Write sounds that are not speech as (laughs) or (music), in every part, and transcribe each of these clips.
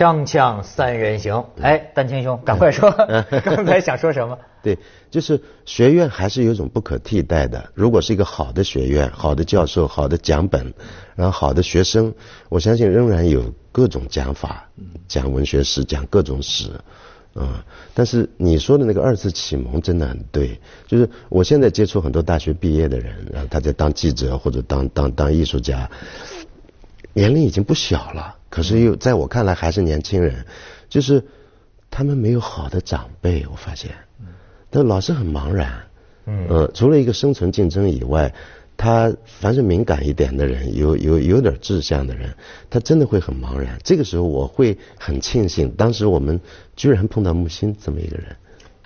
锵锵三人行，哎，丹青兄，赶快说，(laughs) 刚才想说什么？(laughs) 对，就是学院还是有一种不可替代的。如果是一个好的学院、好的教授、好的讲本，然后好的学生，我相信仍然有各种讲法，讲文学史，讲各种史，嗯。但是你说的那个二次启蒙真的很对，就是我现在接触很多大学毕业的人，然后他在当记者或者当当当艺术家，年龄已经不小了。可是又在我看来还是年轻人，就是他们没有好的长辈，我发现，但老是很茫然。嗯，呃，除了一个生存竞争以外，他凡是敏感一点的人，有有有点志向的人，他真的会很茫然。这个时候我会很庆幸，当时我们居然碰到木心这么一个人。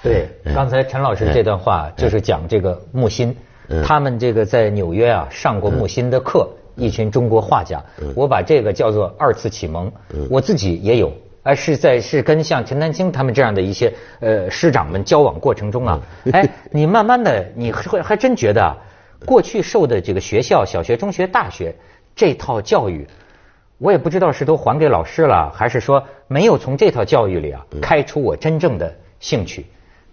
对，刚才陈老师这段话就是讲这个木心，他们这个在纽约啊上过木心的课。一群中国画家，我把这个叫做二次启蒙。我自己也有，哎，是在是跟像陈丹青他们这样的一些呃师长们交往过程中啊，哎，你慢慢的你会还真觉得，过去受的这个学校小学、中学、大学这套教育，我也不知道是都还给老师了，还是说没有从这套教育里啊开出我真正的兴趣。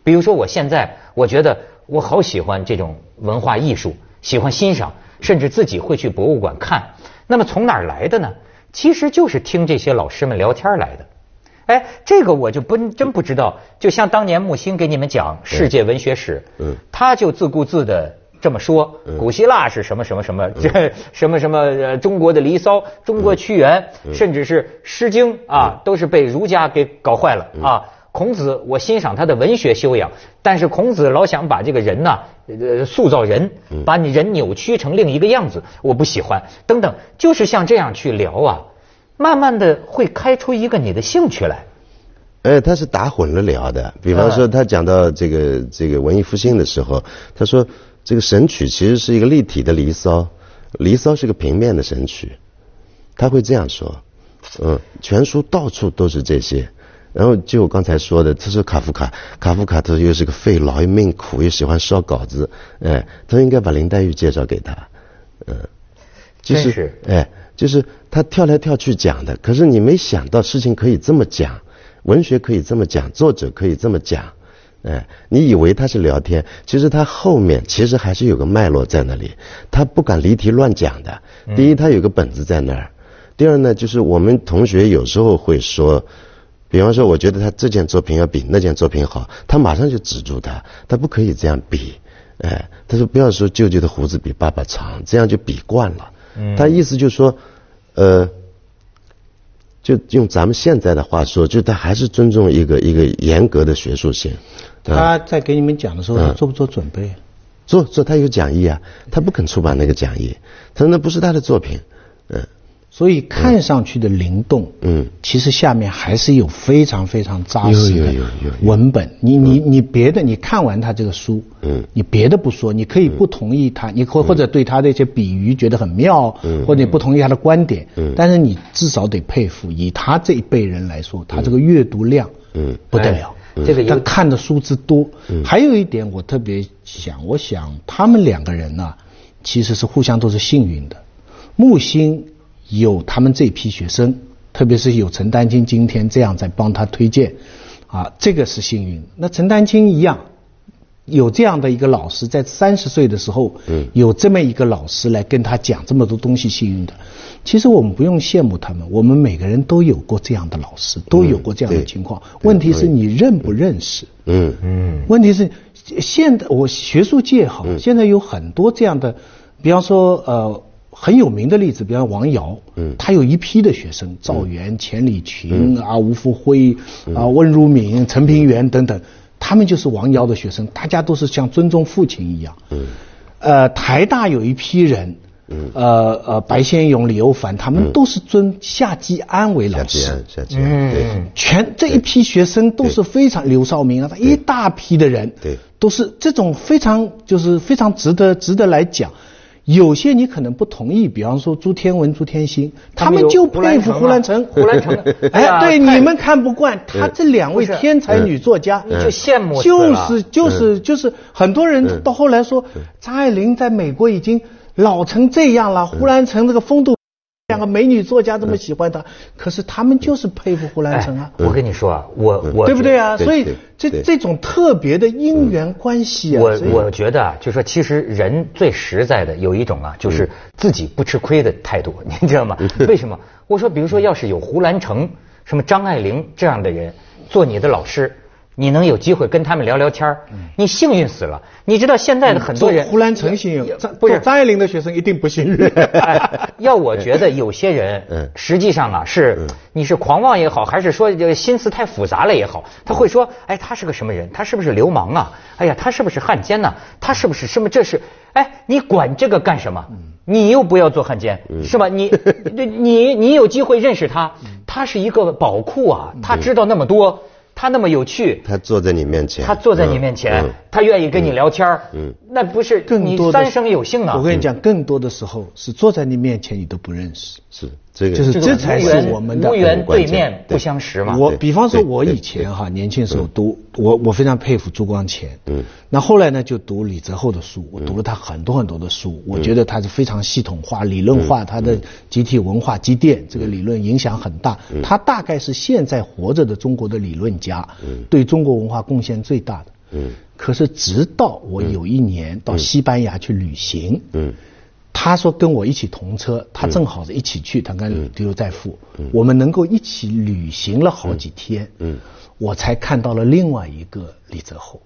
比如说我现在，我觉得我好喜欢这种文化艺术，喜欢欣赏。甚至自己会去博物馆看，那么从哪儿来的呢？其实就是听这些老师们聊天来的。哎，这个我就不真不知道。就像当年木心给你们讲世界文学史，嗯，他就自顾自的这么说：古希腊是什么什么什么，这什么什么中国的《离骚》、中国屈原，甚至是《诗经》啊，都是被儒家给搞坏了啊。孔子，我欣赏他的文学修养，但是孔子老想把这个人呢，呃，塑造人，把你人扭曲成另一个样子，我不喜欢。等等，就是像这样去聊啊，慢慢的会开出一个你的兴趣来。哎，他是打混了聊的。比方说，他讲到这个这个文艺复兴的时候，他说这个神曲其实是一个立体的《离骚》，《离骚》是个平面的神曲，他会这样说。嗯，全书到处都是这些。然后就我刚才说的，他说卡夫卡，卡夫卡他又是个废老，又命苦，又喜欢烧稿子，哎，他应该把林黛玉介绍给他，嗯，就是哎，就是他跳来跳去讲的，可是你没想到事情可以这么讲，文学可以这么讲，作者可以这么讲，哎，你以为他是聊天，其实他后面其实还是有个脉络在那里，他不敢离题乱讲的。第一，他有个本子在那儿；第二呢，就是我们同学有时候会说。比方说，我觉得他这件作品要比那件作品好，他马上就止住他，他不可以这样比，哎，他说不要说舅舅的胡子比爸爸长，这样就比惯了。他意思就是说，呃，就用咱们现在的话说，就他还是尊重一个一个严格的学术性。他在给你们讲的时候，他做不做准备？做做，他有讲义啊，他不肯出版那个讲义，他说那不是他的作品，嗯。所以看上去的灵动，嗯，其实下面还是有非常非常扎实的文本。你你你别的，你看完他这个书，嗯，你别的不说，你可以不同意他，你或或者对他的一些比喻觉得很妙，嗯，或者你不同意他的观点，嗯，但是你至少得佩服，以他这一辈人来说，他这个阅读量，嗯，不得了，这个他看的书之多。还有一点我特别想，我想他们两个人呢，其实是互相都是幸运的，木心。有他们这批学生，特别是有陈丹青今天这样在帮他推荐，啊，这个是幸运。那陈丹青一样，有这样的一个老师，在三十岁的时候，嗯，有这么一个老师来跟他讲这么多东西，幸运的。其实我们不用羡慕他们，我们每个人都有过这样的老师，都有过这样的情况。问题是你认不认识？嗯嗯。问题是现在我学术界好，现在有很多这样的，比方说呃。很有名的例子，比方王瑶，嗯，他有一批的学生，赵元、钱理群啊、吴福辉啊、温如敏、陈平原等等，他们就是王瑶的学生，大家都是像尊重父亲一样。嗯，呃，台大有一批人，嗯，呃呃，白先勇、李欧凡，他们都是尊夏季安为老师。夏季安，夏季安，对，全这一批学生都是非常刘少明啊，一大批的人，对，都是这种非常就是非常值得值得来讲。有些你可能不同意，比方说朱天文、朱天心，他们就佩服胡兰成。胡兰成，(laughs) (laughs) 哎，对你们看不惯他这两位天才女作家，你就羡慕。就是就是就是很多人到后来说，张爱玲在美国已经老成这样了，胡兰成这个风度。两个美女作家这么喜欢他，可是他们就是佩服胡兰成啊。我跟你说啊，我我对不对啊？所以这这种特别的姻缘关系啊，我我觉得啊，就说其实人最实在的有一种啊，就是自己不吃亏的态度，(laughs) 你知道吗？(laughs) 为什么？我说，比如说，要是有胡兰成、什么张爱玲这样的人做你的老师。你能有机会跟他们聊聊天你幸运死了。你知道现在的很多人，胡兰成幸运，不是张爱玲的学生一定不幸运。要我觉得有些人，(laughs) 实际上啊是你是狂妄也好，还是说这个心思太复杂了也好，他会说，哎，他是个什么人？他是不是流氓啊？哎呀，他是不是汉奸呢？他是不是什么？这是，哎，你管这个干什么？你又不要做汉奸，是吧？(laughs) 你，你，你有机会认识他，他是一个宝库啊，他知道那么多。他那么有趣，他坐在你面前，他坐在你面前，他愿意跟你聊天嗯，那不是你三生有幸啊！我跟你讲，更多的时候是坐在你面前，你都不认识，是。这个就是这才是我们的无缘对面不相识嘛。我比方说，我以前哈年轻时候读我我非常佩服朱光潜。嗯。那后来呢，就读李泽厚的书，我读了他很多很多的书，我觉得他是非常系统化、理论化，他的集体文化积淀这个理论影响很大。他大概是现在活着的中国的理论家，对中国文化贡献最大的。嗯。可是直到我有一年到西班牙去旅行。嗯。他说跟我一起同车，他正好是一起去，他跟刘在富，我们能够一起旅行了好几天，我才看到了另外一个李泽厚，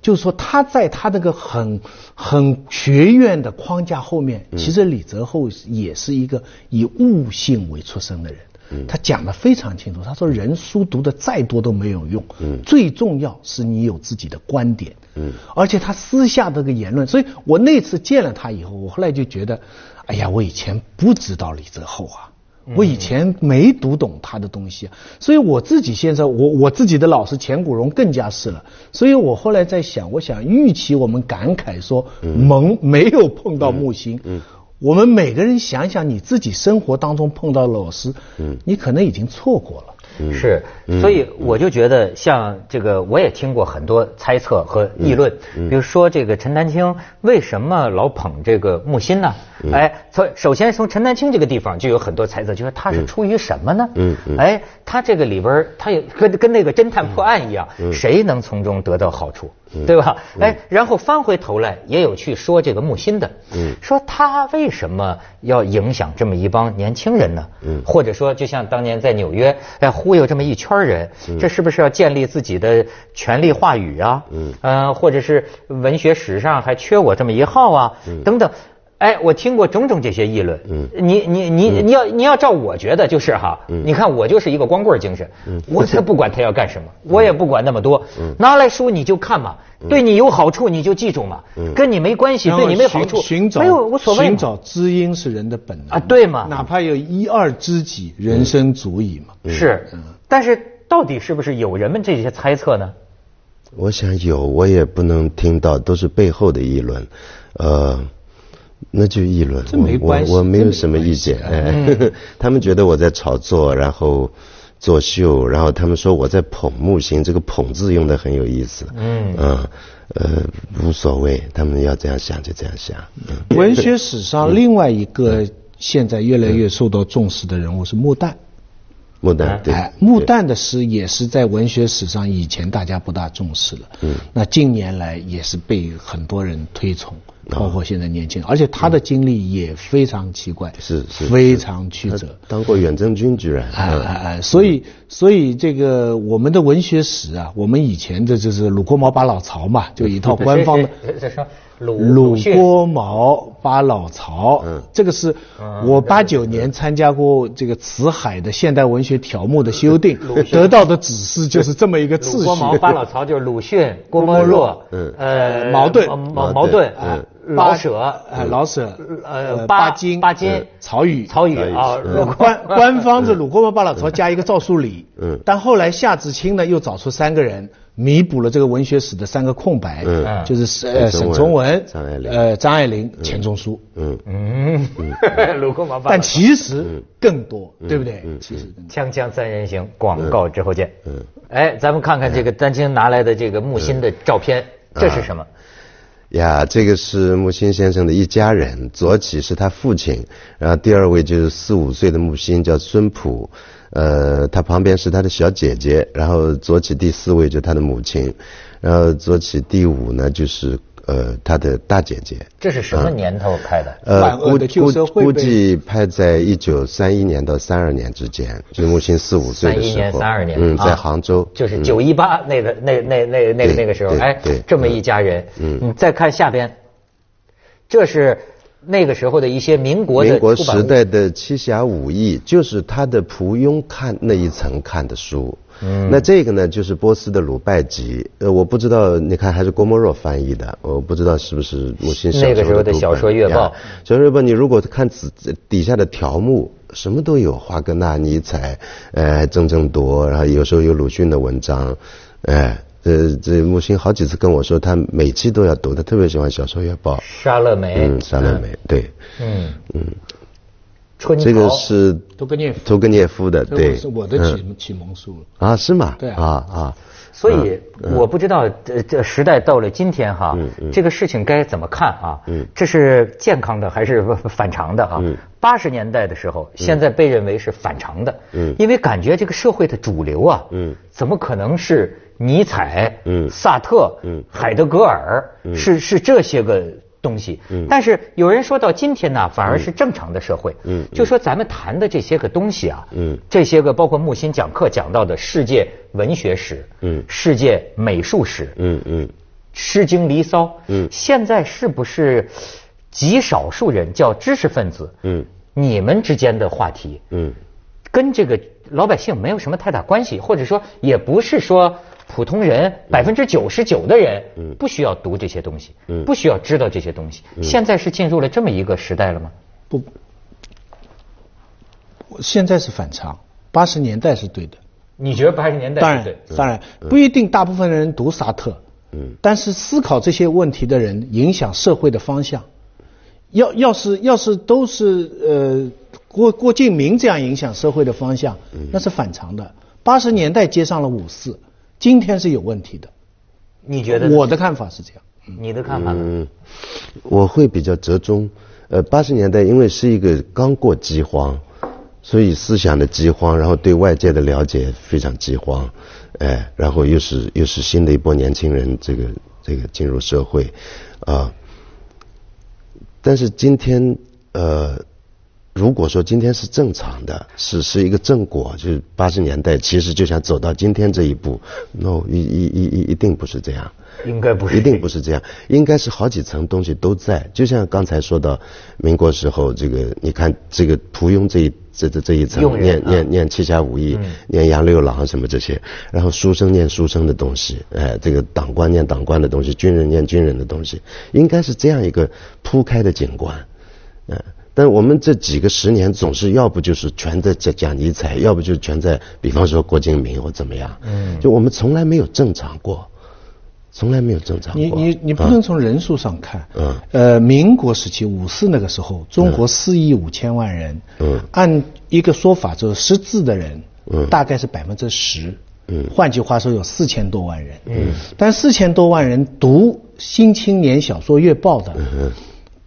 就是说他在他那个很很学院的框架后面，其实李泽厚也是一个以悟性为出身的人。他讲的非常清楚，他说人书读的再多都没有用，最重要是你有自己的观点，嗯。而且他私下这个言论，所以我那次见了他以后，我后来就觉得，哎呀，我以前不知道李泽厚啊，我以前没读懂他的东西，所以我自己现在我我自己的老师钱谷荣更加是了，所以我后来在想，我想预期我们感慨说蒙没有碰到木星。我们每个人想想，你自己生活当中碰到老师，嗯，你可能已经错过了。是，所以我就觉得，像这个，我也听过很多猜测和议论，比如说这个陈丹青为什么老捧这个木心呢？哎，从首先从陈丹青这个地方就有很多猜测，就说他是出于什么呢？嗯嗯，哎，他这个里边他也跟跟那个侦探破案一样，谁能从中得到好处？对吧？哎，然后翻回头来也有去说这个木心的，说他为什么要影响这么一帮年轻人呢？或者说，就像当年在纽约，哎，忽悠这么一圈人，这是不是要建立自己的权力话语啊？嗯，或者是文学史上还缺我这么一号啊？等等。哎，我听过种种这些议论。嗯，你你你你要你要照我觉得就是哈，你看我就是一个光棍精神，(laughs) 我才不管他要干什么，我也不管那么多，拿来书你就看嘛，对你有好处你就记住嘛，跟你没关系，对你没好处，寻找没有无所谓。寻找知音是人的本能啊，对嘛？哪怕有一二知己，人生足矣嘛。是，但是到底是不是有人们这些猜测呢？我想有，我也不能听到，都是背后的议论，呃。那就议论，我我没有什么意见哎。(laughs) 他们觉得我在炒作，然后作秀，然后他们说我在捧木星，这个“捧”字用的很有意思。嗯，啊，呃，无所谓，他们要这样想就这样想。文学史上另外一个现在越来越受到重视的人物是莫旦。穆旦，哎，穆旦的诗也是在文学史上以前大家不大重视了。嗯，那近年来也是被很多人推崇。包括现在年轻人，而且他的经历也非常奇怪，是是非常曲折。当过远征军居然，哎哎哎，所以所以这个我们的文学史啊，我们以前的就是鲁郭毛把老曹嘛，就一套官方的。(laughs) 鲁鲁郭毛八老曹，嗯，这个是我八九年参加过这个辞海的现代文学条目的修订，得到的指示就是这么一个次序。鲁郭毛八老曹就是鲁迅、(laughs) 郭沫若，嗯，呃，茅盾，茅茅盾，啊。老舍，呃，老舍，呃，巴金，巴金，曹禺，曹禺啊，官官方是鲁郭沫八老曹加一个赵树理，嗯，但后来夏志清呢又找出三个人弥补了这个文学史的三个空白，嗯，就是呃沈从文，张爱玲，呃张爱玲，钱钟书，嗯。嗯，(laughs) 鲁郭毛八，但其实更多，对不对？其实锵锵三人行，广告之后见。嗯，哎，咱们看看这个丹青拿来的这个木心的照片，这是什么？呀，这个是木心先生的一家人，左起是他父亲，然后第二位就是四五岁的木心叫孙普，呃，他旁边是他的小姐姐，然后左起第四位就是他的母亲，然后左起第五呢就是。呃，他的大姐姐，这是什么年头拍的？呃，估估估计拍在一九三一年到三二年之间，就木心四五岁的时候。三一年、三二年，嗯，在杭州，就是九一八那个那那那那个那个时候，哎，这么一家人，嗯，再看下边，这是。那个时候的一些民国的民国时代的七侠五义，就是他的仆庸看那一层看的书。嗯，那这个呢，就是波斯的《鲁拜集》。呃，我不知道，你看还是郭沫若翻译的，我不知道是不是木心那个时候的小说月报。小说月报，你如果看底底下的条目，什么都有，华格纳、尼采，呃，郑振铎，然后有时候有鲁迅的文章，哎。呃，这木心好几次跟我说，他每期都要读，他特别喜欢小说月报。沙乐梅，嗯，沙乐梅，对，嗯嗯，春这个是屠格涅夫，屠格涅夫的，对，是我的启启蒙书啊，是吗？对啊啊。所以我不知道这这时代到了今天哈，这个事情该怎么看啊？这是健康的还是反常的啊？八十年代的时候，现在被认为是反常的，因为感觉这个社会的主流啊，怎么可能是尼采、萨特、海德格尔是是这些个？东西，但是有人说到今天呢，反而是正常的社会。嗯，就说咱们谈的这些个东西啊，嗯，这些个包括木心讲课讲到的世界文学史，嗯，世界美术史，嗯嗯，《诗经》《离骚》，嗯，现在是不是极少数人叫知识分子？嗯，你们之间的话题，嗯，跟这个老百姓没有什么太大关系，或者说也不是说。普通人百分之九十九的人不需要读这些东西，不需要知道这些东西。现在是进入了这么一个时代了吗？不，现在是反常。八十年代是对的。你觉得八十年代当然当然不一定，大部分人读沙特。嗯。但是思考这些问题的人影响社会的方向。要要是要是都是呃郭郭敬明这样影响社会的方向，那是反常的。八十年代接上了五四。今天是有问题的，你觉得？我的看法是这样，你的看法呢？嗯，我会比较折中。呃，八十年代因为是一个刚过饥荒，所以思想的饥荒，然后对外界的了解非常饥荒，哎，然后又是又是新的一波年轻人，这个这个进入社会，啊，但是今天呃。如果说今天是正常的，是是一个正果，就是八十年代，其实就想走到今天这一步，no，一一一一一定不是这样，应该不是，一定不是这样，应该是好几层东西都在。就像刚才说到民国时候，这个你看这个蒲庸这一这这这一层，念念念七侠五义，念杨六郎什么这些，然后书生念书生的东西，哎，这个党官念党官的东西，军人念军人的东西，应该是这样一个铺开的景观，嗯。但我们这几个十年总是要不就是全在讲讲尼采，要不就全在比方说郭敬明或怎么样，嗯，就我们从来没有正常过，从来没有正常过。你你你不能从人数上看，嗯，呃，民国时期五四那个时候，中国四亿五千万人，嗯，按一个说法就是识字的人，嗯，大概是百分之十，嗯，换句话说有四千多万人，嗯，但四千多万人读《新青年小说月报》的，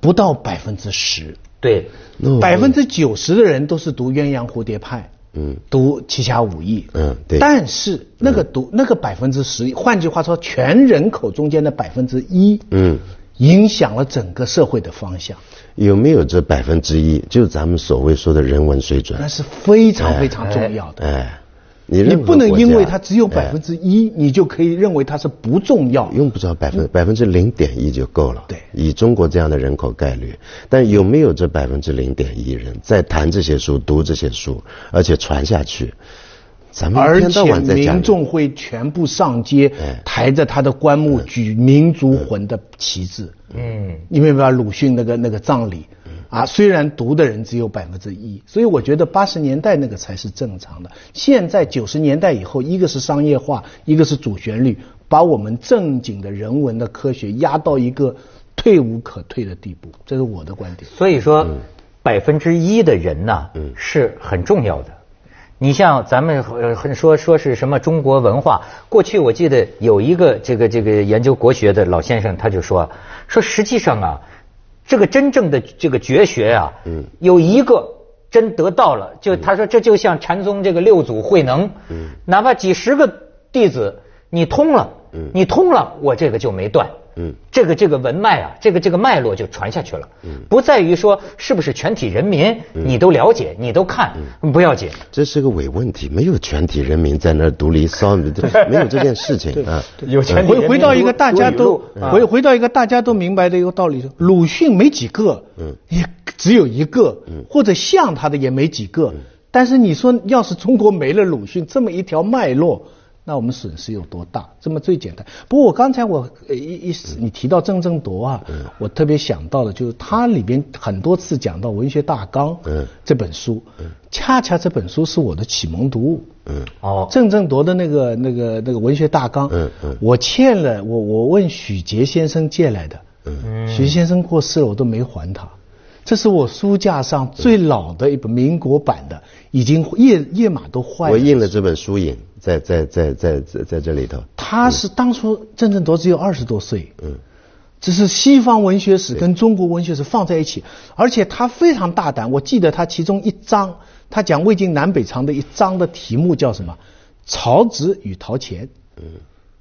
不到百分之十。对，百分之九十的人都是读鸳鸯蝴蝶派，嗯，读七侠五义，嗯，对。但是那个读那个百分之十，换句话说，全人口中间的百分之一，嗯，影响了整个社会的方向。有没有这百分之一？就是咱们所谓说的人文水准，那是非常非常重要的。哎。你你不能因为它只有百分之一，你就可以认为它是不重要。用不着百分百分之零点一就够了。对，以中国这样的人口概率，但有没有这百分之零点一人在谈这些书、读这些书，而且传下去？咱们而且民众会全部上街，抬着他的棺木，举民族魂的旗帜。嗯，你明白鲁迅那个那个葬礼？啊，虽然读的人只有百分之一，所以我觉得八十年代那个才是正常的。现在九十年代以后，一个是商业化，一个是主旋律，把我们正经的人文的科学压到一个退无可退的地步，这是我的观点。所以说，百分之一的人呢，是很重要的。你像咱们很说说是什么中国文化，过去我记得有一个这个这个研究国学的老先生，他就说说实际上啊，这个真正的这个绝学啊，嗯，有一个真得到了，就他说这就像禅宗这个六祖慧能，嗯，哪怕几十个弟子你通了，嗯，你通了，我这个就没断。嗯，这个这个文脉啊，这个这个脉络就传下去了。嗯，不在于说是不是全体人民你都了解，你都看，不要紧。这是个伪问题，没有全体人民在那儿独立 (laughs) 骚，没有这件事情啊。有全体回回到一个大家都回回到一个大家都明白的一个道理：鲁迅没几个，嗯，也只有一个，嗯，或者像他的也没几个。但是你说，要是中国没了鲁迅这么一条脉络。那我们损失有多大？这么最简单。不过我刚才我一一你提到郑振铎啊，我特别想到的就是他里边很多次讲到《文学大纲》这本书，恰恰这本书是我的启蒙读物。哦，郑振铎的那个那个那个《文学大纲》，我欠了我我问许杰先生借来的，许先生过世了，我都没还他。这是我书架上最老的一本民国版的，已经页页码都坏了。我印了这本书影。在在在在在在这里头，他是当初郑振铎只有二十多岁，嗯，只是西方文学史跟中国文学史放在一起，而且他非常大胆。我记得他其中一章，他讲魏晋南北朝的一章的题目叫什么？曹植与陶潜。嗯。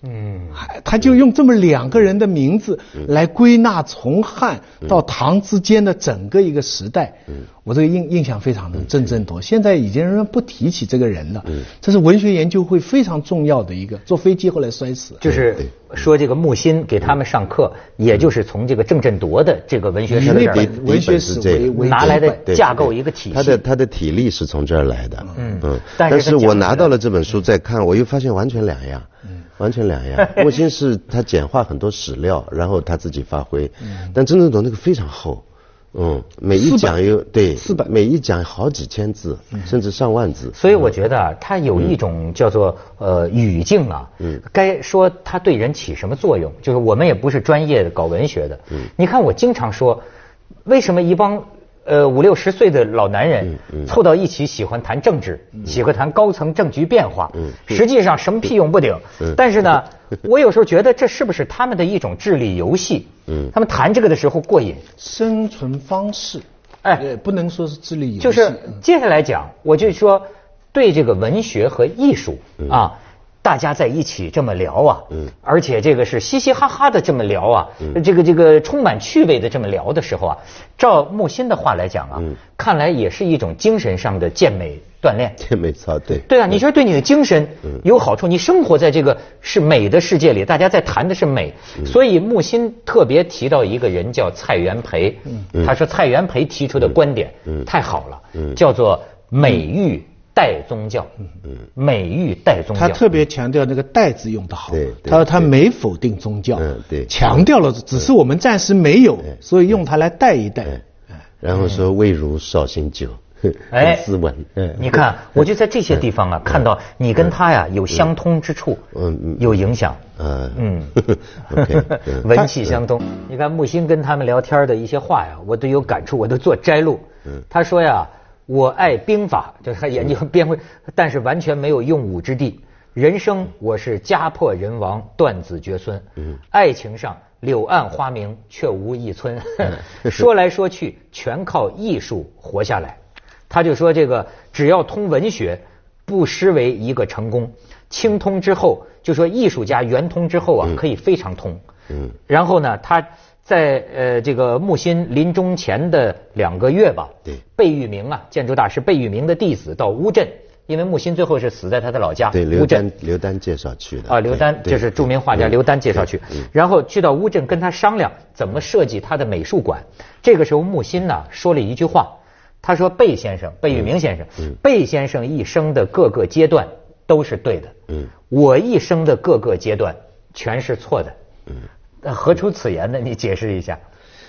嗯，他就用这么两个人的名字来归纳从汉到唐之间的整个一个时代。嗯，我这个印印象非常的郑振铎，现在已经人们不提起这个人了。嗯，这是文学研究会非常重要的一个。坐飞机后来摔死。就是说这个木心给他们上课，也就是从这个郑振铎的这个文学史里边文学史为拿来的架构一个体系。他的他的体力是从这儿来的。嗯嗯，但是我拿到了这本书再看，我又发现完全两样。完全两样，木心是他简化很多史料，然后他自己发挥。但真正懂那个非常厚，嗯，每一讲有对，四百，每一讲好几千字，甚至上万字。所以我觉得啊，他有一种叫做呃语境啊，嗯，该说他对人起什么作用，就是我们也不是专业的搞文学的，嗯，你看我经常说，为什么一帮。呃，五六十岁的老男人凑到一起，喜欢谈政治，喜欢谈高层政局变化，实际上什么屁用不顶。但是呢，(laughs) 我有时候觉得这是不是他们的一种智力游戏？他们谈这个的时候过瘾。生存方式，哎，不能说是智力游戏。就是接下来讲，我就说对这个文学和艺术啊。大家在一起这么聊啊，嗯，而且这个是嘻嘻哈哈的这么聊啊，嗯，这个这个充满趣味的这么聊的时候啊，照木心的话来讲啊，嗯，看来也是一种精神上的健美锻炼。健美操，对。对啊，你说对你的精神有好处，你生活在这个是美的世界里，大家在谈的是美，所以木心特别提到一个人叫蔡元培，嗯，他说蔡元培提出的观点，嗯，太好了，嗯，叫做美育。代宗教，嗯。嗯，美育代宗教，他特别强调那个“代”字用的好，对他说他没否定宗教，嗯对，强调了只是我们暂时没有，所以用它来代一代，然后说未如绍兴酒，(laughs) 哎，斯文，你看，(laughs) 我就在这些地方啊，看到你跟他呀有相通之处，嗯有影响，嗯。嗯，(laughs) 文气相通。你看木星跟他们聊天的一些话呀，我都有感触，我都做摘录。嗯，他说呀。我爱兵法，就是他研究编会，但是完全没有用武之地。人生我是家破人亡，断子绝孙。嗯，爱情上柳暗花明，却无一村。(laughs) 说来说去，全靠艺术活下来。他就说这个，只要通文学，不失为一个成功。清通之后，就说艺术家圆通之后啊，可以非常通。嗯，然后呢，他。在呃，这个木心临终前的两个月吧，对，贝聿铭啊，建筑大师贝聿铭的弟子到乌镇，因为木心最后是死在他的老家乌镇。刘丹介绍去的。啊，刘丹就是著名画家刘丹介绍去，然后去到乌镇跟他商量怎么设计他的美术馆。这个时候木心呢说了一句话，他说贝先生，贝聿铭先生，贝先生一生的各个阶段都是对的，嗯，我一生的各个阶段全是错的，嗯。何出此言呢？你解释一下。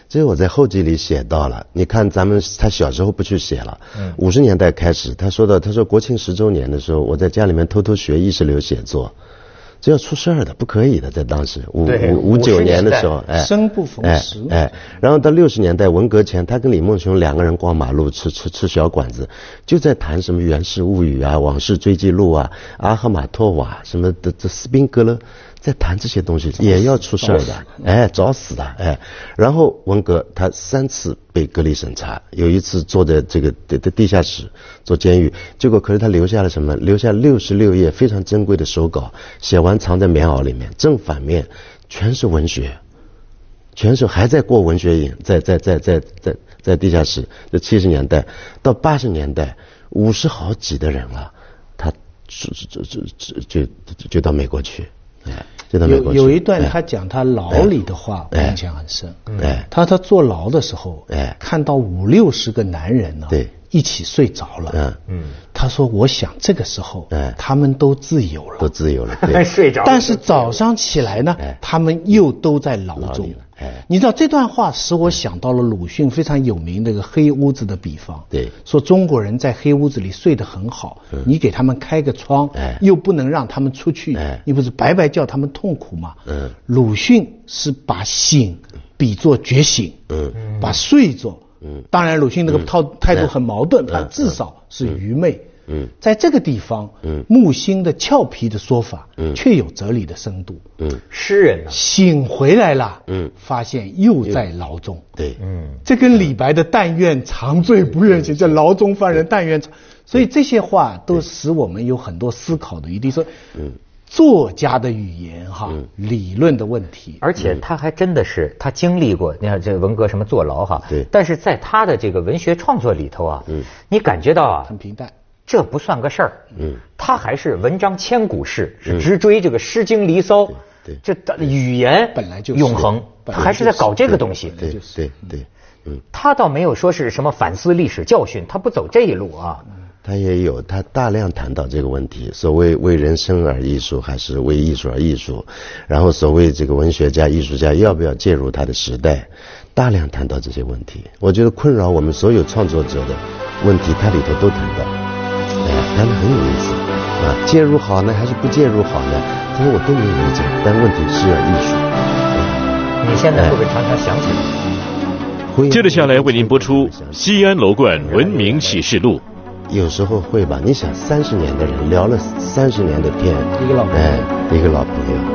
这我在后记里写到了。你看，咱们他小时候不去写了。嗯。五十年代开始，他说的，他说国庆十周年的时候，我在家里面偷偷学意识流写作，这要出事儿的，不可以的，在当时五五五九年的时候，哎，生不逢时，哎，然后到六十年代文革前，他跟李梦熊两个人逛马路吃吃吃小馆子，就在谈什么《源氏物语》啊，《往事追记录》啊，《阿赫玛托瓦》什么的，这斯宾格勒。在谈这些东西也要出事儿的，哎，找死的，哎。然后文革他三次被隔离审查，有一次坐在这个的的地下室做监狱，结果可是他留下了什么？留下六十六页非常珍贵的手稿，写完藏在棉袄里面，正反面全是文学，全是还在过文学瘾，在在在在在在地下室。这七十年代到八十年代，五十好几的人了，他就就就就就就到美国去。有有一段他讲他牢里的话，我印象很深。哎，他他坐牢的时候，哎，看到五六十个男人呢，对，一起睡着了。嗯。嗯，他说：“我想这个时候，哎，他们都自由了，都自由了，(laughs) 睡着。但是早上起来呢，他们又都在牢中。”哎，你知道这段话使我想到了鲁迅非常有名的一个黑屋子的比方。对，说中国人在黑屋子里睡得很好，你给他们开个窗，又不能让他们出去，你不是白白叫他们痛苦吗？嗯，鲁迅是把醒比作觉醒，嗯，把睡着，嗯，当然鲁迅那个态态度很矛盾，他至少是愚昧。嗯，在这个地方，嗯，木心的俏皮的说法，嗯，却有哲理的深度。嗯，诗人醒回来了，嗯，发现又在牢中。对，嗯，这跟李白的“但愿长醉不愿醒”，在牢中犯人但愿长，所以这些话都使我们有很多思考的余地。说，嗯，作家的语言哈，理论的问题，而且他还真的是他经历过。你看这文革什么坐牢哈，对，但是在他的这个文学创作里头啊，嗯，你感觉到啊，很平淡。这不算个事儿，嗯，他还是文章千古事，是直追这个《诗经》《离骚》，对，这语言本来就永恒，他还是在搞这个东西，对对对，嗯，他倒没有说是什么反思历史教训，他不走这一路啊，他也有，他大量谈到这个问题，所谓为人生而艺术，还是为艺术而艺术，然后所谓这个文学家、艺术家要不要介入他的时代，大量谈到这些问题，我觉得困扰我们所有创作者的问题，他里头都谈到。谈的很有意思啊，介入好呢还是不介入好呢？这些我都没有意见，但问题是要艺术。你现在会不会常常想起来？接着下来为您播出《西安楼冠文明启示录》。有时候会吧，你想三十年的人聊了三十年的天，一个老哎，一个老朋友。